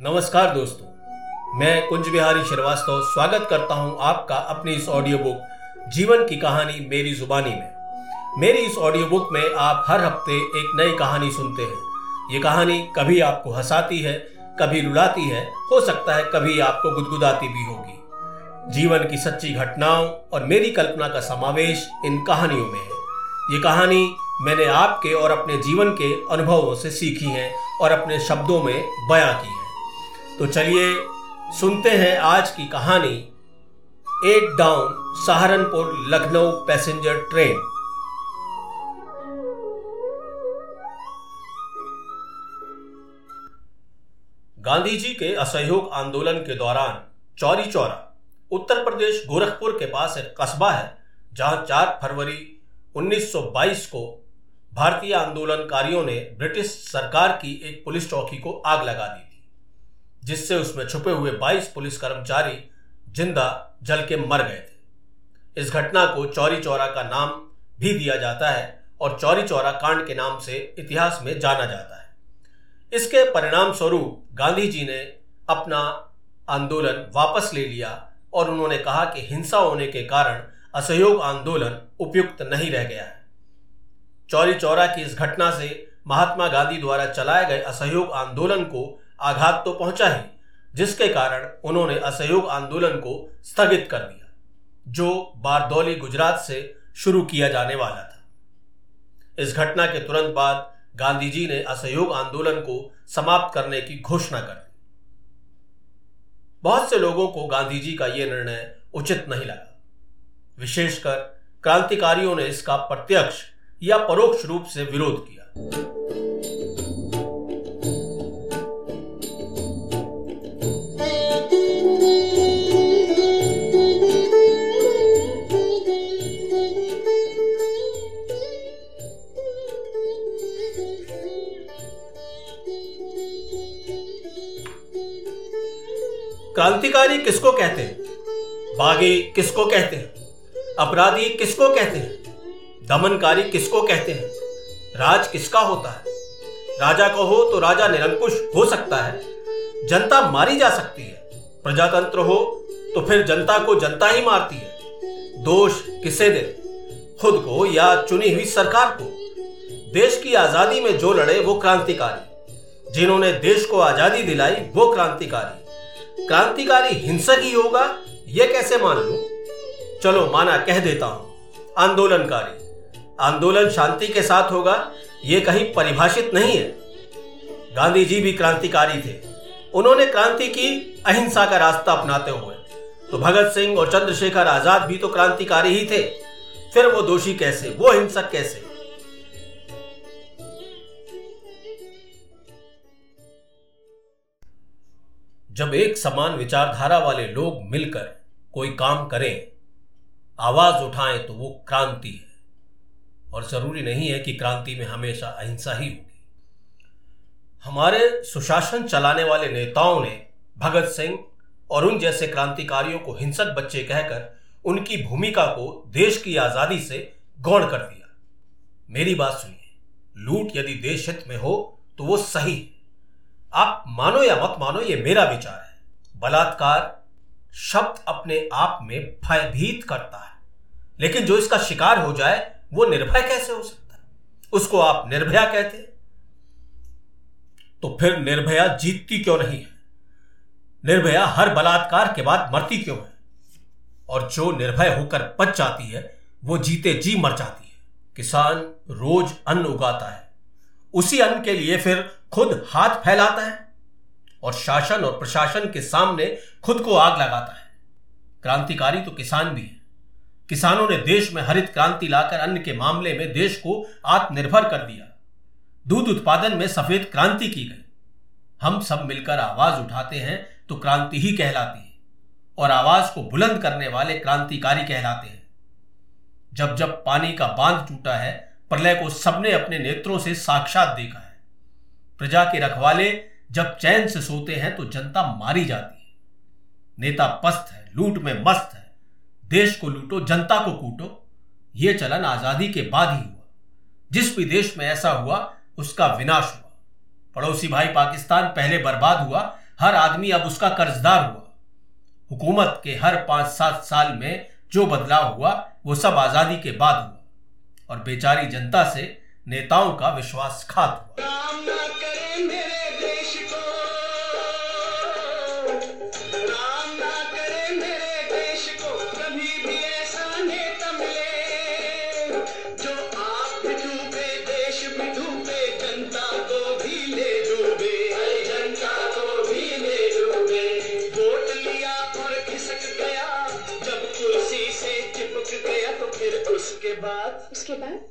नमस्कार दोस्तों, मैं कुंज बिहारी श्रीवास्तव स्वागत करता हूँ आपका अपनी इस ऑडियो बुक जीवन की कहानी मेरी जुबानी में। मेरी इस ऑडियो बुक में आप हर हफ़्ते एक नई कहानी सुनते हैं। ये कहानी कभी आपको हंसाती है, कभी रुलाती है, हो सकता है कभी आपको गुदगुदाती भी होगी। जीवन की सच्ची घटनाओं और मेरी कल्पना का समावेश इन कहानियों में है। ये कहानी मैंने आपके और अपने जीवन के अनुभवों से सीखी है और अपने शब्दों में बयां की तो चलिए सुनते हैं आज की कहानी। Eight down, Saharanpur, Lucknow passenger train. Gandhi ji के असहयोग आंदोलन के दौरान चौरी चौरा, उत्तर प्रदेश गोरखपुर के पास एक कस्बा है, जहाँ 4 फरवरी 1922 को भारतीय आंदोलनकारियों ने ब्रिटिश सरकार की एक पुलिस चौकी को आग लगा दी। जिससे उसमें छुपे हुए 22 पुलिस कर्मचारी ज़िंदा जल के मर गए थे। इस घटना को चौरी चौरा का नाम भी दिया जाता है और चौरी चौरा कांड के नाम से इतिहास में जाना जाता है। इसके परिणाम स्वरूप गांधी जी ने अपना आंदोलन वापस ले लिया और उन्होंने कहा कि हिंसा होने के कारण असहयोग आंदोलन उपयुक्त नहीं रह गया है। चौरी चौरा की इस घटना से महात्मा गांधी द्वारा चलाए गए असहयोग आंदोलन को आघात तो पहुँचा ही, जिसके कारण उन्होंने असहयोग आंदोलन को स्थगित कर दिया, जो बारदौली गुजरात से शुरू किया जाने वाला था। इस घटना के तुरंत बाद गांधी जी ने असहयोग आंदोलन को समाप्त करने की घोषणा कर दी। बहुत से लोगों को गांधी जी का यह निर्णय उचित नहीं लगा। विशेषकर क्रांतिकारियों ने इसका प्रत्यक्ष या परोक्ष रूप से विरोध किया। क्रांतिकारी किसको कहते हैं? बागी किसको कहते हैं? अपराधी किसको कहते हैं? दमनकारी किसको कहते हैं? राज किसका होता है? राजा को हो तो राजा निरंकुश हो सकता है। जनता मारी जा सकती है। प्रजातंत्र हो तो फिर जनता को जनता ही मारती है। दोष किसे दे? खुद को या चुनी हुई सरकार को? देश की आज़ादी में जो लड़े वो क्रांतिकारी। जिन्होंने देश को आज़ादी दिलाई वो क्रांतिकारी। क्रांतिकारी हिंसक ही होगा यह कैसे मान लू? चलो, माना कह देता हूँ, आंदोलनकारी। आंदोलन शांति के साथ होगा यह कहीं परिभाषित नहीं है। गांधी जी भी क्रांतिकारी थे। उन्होंने क्रांति की अहिंसा का रास्ता अपनाते हुए। तो भगत सिंह और चंद्रशेखर आज़ाद भी तो क्रांतिकारी ही थे। फिर वो दोषी कैसे? वो हिंसक कैसे? जब एक समान विचारधारा वाले लोग मिलकर कोई काम करें, आवाज़ उठाएँ तो वो क्रांति है। और ज़रूरी नहीं है कि क्रांति में हमेशा अहिंसा ही होगी। हमारे सुशासन चलाने वाले नेताओं ने भगत सिंह और उन जैसे क्रांतिकारियों को हिंसक बच्चे कहकर उनकी भूमिका को देश की आज़ादी से गौण कर दिया। मेरी बात सुनिए, लूट यदि देश हित में हो तो वो सही है। आप मानो या मत मानो, ये मेरा विचार है। बलात्कार शब्द अपने आप में भयभीत करता है। लेकिन जो इसका शिकार हो जाए, वो निर्भय कैसे हो सकता है? उसको आप निर्भया कहते तो फिर निर्भया जीतती क्यों नहीं है? निर्भया हर बलात्कार के बाद मरती क्यों है? और जो निर्भय होकर बच जाती है, वो जीते जी मर जाती है। किसान रोज अन्न उगाता है। उसी अन्न के लिए फिर खुद हाथ फैलाता है और शासन और प्रशासन के सामने खुद को आग लगाता है। क्रांतिकारी तो किसान भी है। किसानों ने देश में हरित क्रांति लाकर अन्न के मामले में देश को आत्मनिर्भर कर दिया। दूध उत्पादन में सफ़ेद क्रांति की गई। हम सब मिलकर आवाज़ उठाते हैं तो क्रांति ही कहलाती है और आवाज़ को बुलंद करने वाले क्रांतिकारी कहलाते हैं। जब जब पानी का बाँध टूटा है, प्रलय को सबने अपने नेत्रों से साक्षात देखा है। प्रजा के रखवाले जब चैन से सोते हैं तो जनता मारी जाती है। नेता पस्त है, लूट में मस्त है। देश को लूटो, जनता को कूटो। यह चलन आज़ादी के बाद ही हुआ। जिस भी देश में ऐसा हुआ, उसका विनाश हुआ। पड़ोसी भाई पाकिस्तान पहले बर्बाद हुआ, हर आदमी अब उसका कर्जदार हुआ। हुकूमत के हर पाँच सात साल में जो बदलाव हुआ, वो सब आज़ादी के बाद हुआ। और बेचारी जनता से नेताओं का विश्वासघात हुआ। उसके बाद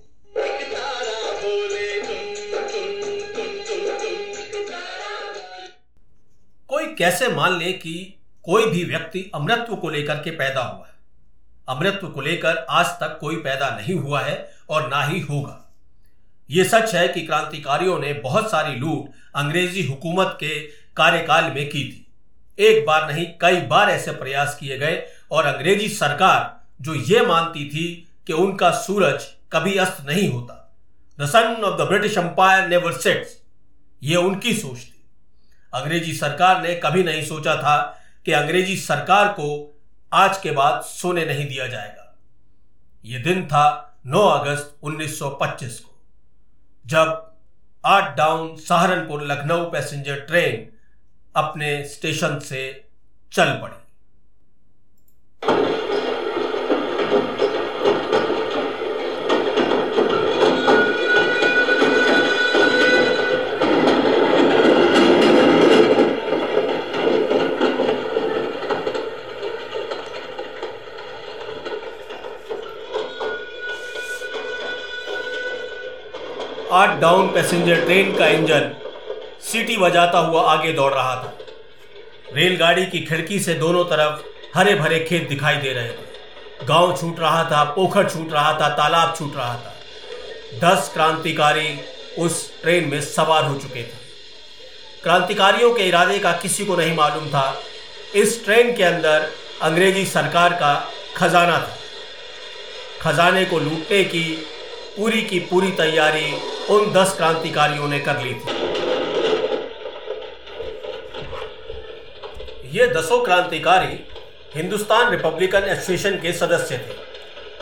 कोई कैसे मान ले कि कोई भी व्यक्ति अमृत्व को लेकर के पैदा हुआ है? अमृत्व को लेकर आज तक कोई पैदा नहीं हुआ है और ना ही होगा। यह सच है कि क्रांतिकारियों ने बहुत सारी लूट अंग्रेज़ी हुकूमत के कार्यकाल में की थी। एक बार नहीं, कई बार ऐसे प्रयास किए गए और अंग्रेज़ी सरकार जो ये मानती थी कि उनका सूरज कभी अस्त नहीं होता। The sun of the British empire never sets ये उनकी सोच थी। अंग्रेज़ी सरकार ने कभी नहीं सोचा था कि अंग्रेज़ी सरकार को आज के बाद सोने नहीं दिया जाएगा। यह दिन था 9 अगस्त 1925 को। जब आठ down Saharanpur Lucknow passenger train अपने स्टेशन से चल पड़ी। आठ डाउन पैसेंजर ट्रेन का इंजन सीटी बजाता हुआ आगे दौड़ रहा था। रेलगाड़ी की खिड़की से दोनों तरफ़ हरे भरे खेत दिखाई दे रहे थे। गाँव छूट रहा था, पोखर छूट रहा था, तालाब छूट रहा था। दस क्रांतिकारी उस ट्रेन में सवार हो चुके थे। क्रांतिकारियों के इरादे का किसी को नहीं मालूम था। इस ट्रेन के अंदर अंग्रेज़ी सरकार का खजाना था। खजाने को लूटने की पूरी की पूरी तैयारी उन दस क्रांतिकारियों ने कर ली थी। ये दसों क्रांतिकारी हिंदुस्तान रिपब्लिकन एसोसिएशन के सदस्य थे।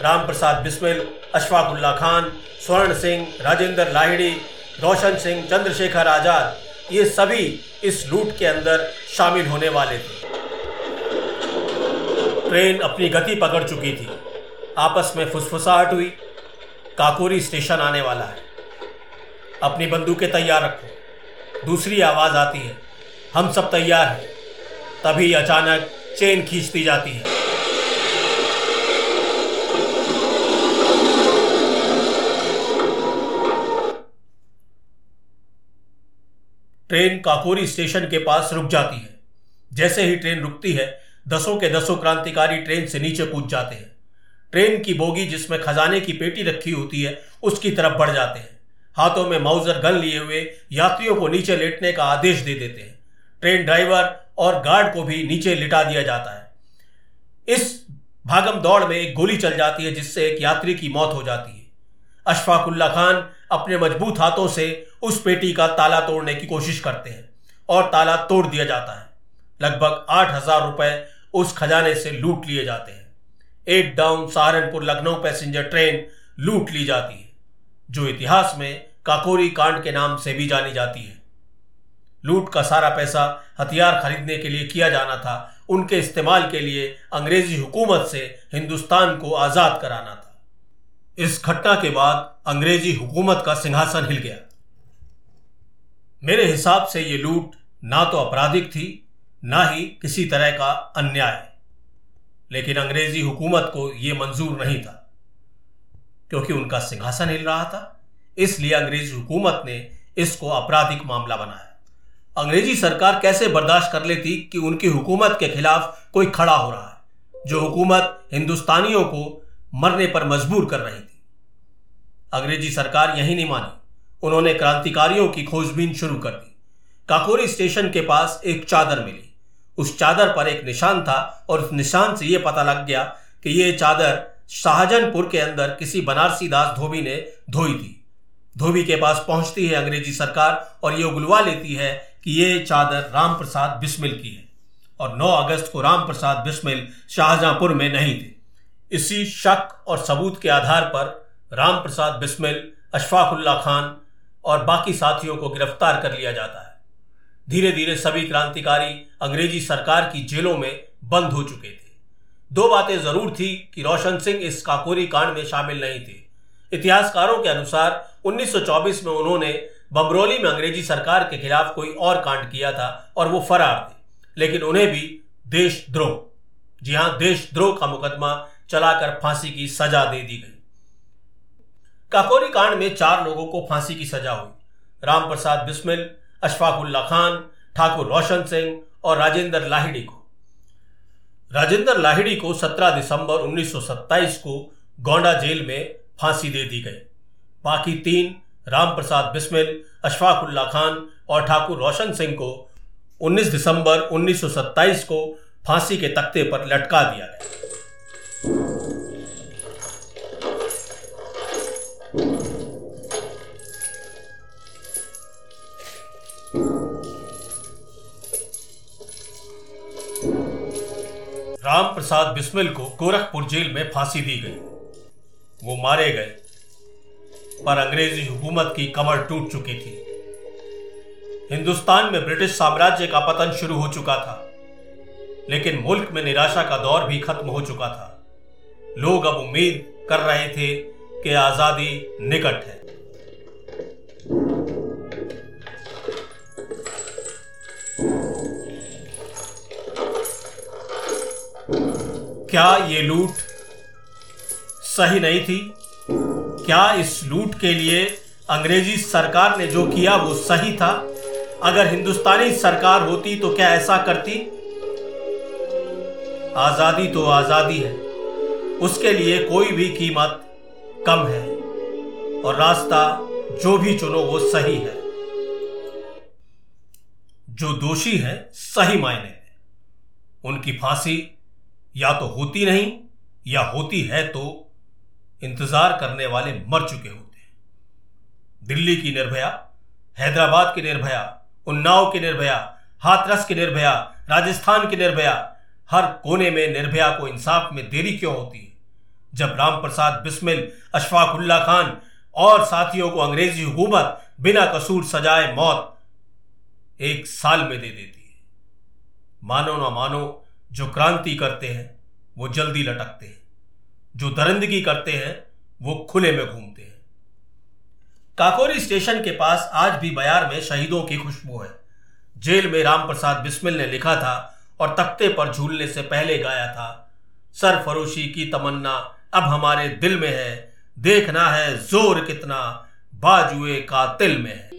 राम प्रसाद बिस्मिल, अशफाकुल्ला खान, स्वर्ण सिंह, राजेंद्र लाहिड़ी, रोशन सिंह, चंद्रशेखर आज़ाद, ये सभी इस लूट के अंदर शामिल होने वाले थे। ट्रेन अपनी गति पकड़ चुकी थी। आपस में फुसफुसाहट हुई। काकोरी स्टेशन आने वाला है। अपनी बंदूकें तैयार रखो। दूसरी आवाज़ आती है, हम सब तैयार हैं। तभी अचानक चेन खींचती जाती है। ट्रेन काकोरी स्टेशन के पास रुक जाती है। जैसे ही ट्रेन रुकती है, दसों के दसों क्रांतिकारी ट्रेन से नीचे कूद जाते हैं। ट्रेन की बोगी जिसमें खजाने की पेटी रखी होती है, उसकी तरफ़ बढ़ जाते हैं। हाथों में माउजर गन लिए हुए यात्रियों को नीचे लेटने का आदेश दे देते हैं। ट्रेन ड्राइवर और गार्ड को भी नीचे लिटा दिया जाता है। इस भागम दौड़ में एक गोली चल जाती है, जिससे एक यात्री की मौत हो जाती है। अशफाकुल्ला खान अपने मज़बूत हाथों से उस पेटी का ताला तोड़ने की कोशिश करते हैं और ताला तोड़ दिया जाता है। लगभग आठ हज़ार रुपए उस खजाने से लूट लिए जाते हैं। Eight down Saharanpur Lucknow passenger train लूट ली जाती है। जो इतिहास में काकोरी कांड के नाम से भी जानी जाती है। लूट का सारा पैसा हथियार खरीदने के लिए किया जाना था। उनके इस्तेमाल के लिए अंग्रेज़ी हुकूमत से हिंदुस्तान को आज़ाद कराना था। इस घटना के बाद अंग्रेज़ी हुकूमत का सिंहासन हिल गया। मेरे हिसाब से यह लूट ना तो आपराधिक थी, ना ही किसी तरह का अन्याय। लेकिन अंग्रेज़ी हुकूमत को यह मंजूर नहीं था। क्योंकि उनका सिंहासन हिल रहा था। इसलिए अंग्रेज़ी हुकूमत ने इसको आपराधिक मामला बनाया। अंग्रेज़ी सरकार कैसे बर्दाश्त कर लेती कि उनकी हुकूमत के खिलाफ कोई खड़ा हो रहा है, जो हुकूमत हिंदुस्तानियों को मरने पर मजबूर कर रही थी? अंग्रेज़ी सरकार यही नहीं मानी। उन्होंने क्रांतिकारियों की खोजबीन शुरू कर दी। काकोरी स्टेशन के पास एक चादर मिली। उस चादर पर एक निशान था और उस निशान से यह पता लग गया कि यह चादर शाहजहानपुर के अंदर किसी बनारसी दास धोबी ने धोई थी। धोबी के पास पहुँचती है अंग्रेज़ी सरकार और ये उगलवा लेती है कि ये चादर राम प्रसाद बिस्मिल की है। और 9 अगस्त को राम प्रसाद बिस्मिल शाहजहांपुर में नहीं थे। इसी शक और सबूत के आधार पर राम प्रसाद बिस्मिल अशफाकुल्ला खान और बाकी साथियों को गिरफ़्तार कर लिया जाता है। धीरे धीरे सभी क्रांतिकारी अंग्रेज़ी सरकार की जेलों में बंद हो चुके थे। दो बातें ज़रूर थी कि रोशन सिंह इस काकोरी कांड में शामिल नहीं थे। इतिहासकारों के अनुसार 1924 में उन्होंने बमरोली में अंग्रेज़ी सरकार के खिलाफ कोई और कांड किया था और वो फरार थे। लेकिन उन्हें भी देशद्रोह, जी हाँ, देशद्रोह का मुकदमा चलाकर फांसी की सजा दे दी गई। काकोरी कांड में चार लोगों को फांसी की सजा हुई। राम प्रसाद बिस्मिल अशफाकुल्ला खान, ठाकुर रोशन सिंह और राजेंद्र लाहिड़ी को। राजेंद्र लाहिड़ी को 17 दिसंबर 1927 को गोंडा जेल में फांसी दे दी गई। बाकी तीन राम प्रसाद बिस्मिल, अशफाकुल्ला खान और ठाकुर रोशन सिंह को 19 दिसंबर 1927 को फांसी के तख्ते पर लटका दिया गया। राम प्रसाद बिस्मिल को गोरखपुर जेल में फांसी दी गई। वो मारे गए, पर अंग्रेज़ी हुकूमत की कमर टूट चुकी थी। हिंदुस्तान में ब्रिटिश साम्राज्य का पतन शुरू हो चुका था, लेकिन मुल्क में निराशा का दौर भी खत्म हो चुका था। लोग अब उम्मीद कर रहे थे कि आज़ादी निकट है। क्या ये लूट सही नहीं थी? क्या इस लूट के लिए अंग्रेज़ी सरकार ने जो किया वो सही था? अगर हिंदुस्तानी सरकार होती तो क्या ऐसा करती? आज़ादी तो आज़ादी है। उसके लिए कोई भी कीमत कम है। और रास्ता जो भी चुनो वो सही है। जो दोषी है, सही मायने में। उनकी फांसी या तो होती नहीं, या होती है तो इंतज़ार करने वाले मर चुके होते हैं। दिल्ली की निर्भया, हैदराबाद की निर्भया, उन्नाव की निर्भया, हाथरस की निर्भया, राजस्थान की निर्भया, हर कोने में निर्भया को इंसाफ में देरी क्यों होती है? जब राम प्रसाद बिस्मिल, अशफाकुल्ला खान और साथियों को अंग्रेज़ी हुकूमत बिना कसूर सजाए मौत एक साल में दे देती है। मानो ना मानो जो क्रांति करते हैं, वो जल्दी लटकते हैं। जो दरिंदगी करते हैं, वो खुले में घूमते हैं। काकोरी स्टेशन के पास आज भी बयार में शहीदों की खुशबू है। जेल में राम प्रसाद बिस्मिल ने लिखा था और तख्ते पर झूलने से पहले गाया था, सरफरोशी की तमन्ना अब हमारे दिल में है, देखना है ज़ोर कितना बाजुए का तिल में है।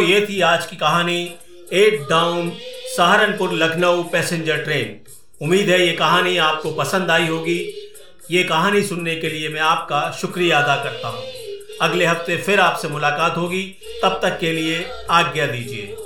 दोस्तों ये थी आज की कहानी eight down Saharanpur Lucknow passenger train उम्मीद है ये कहानी आपको पसंद आई होगी। ये कहानी सुनने के लिए मैं आपका शुक्रिया अदा करता हूँ। अगले हफ़्ते फिर आपसे मुलाकात होगी। तब तक के लिए आज्ञा दीजिए।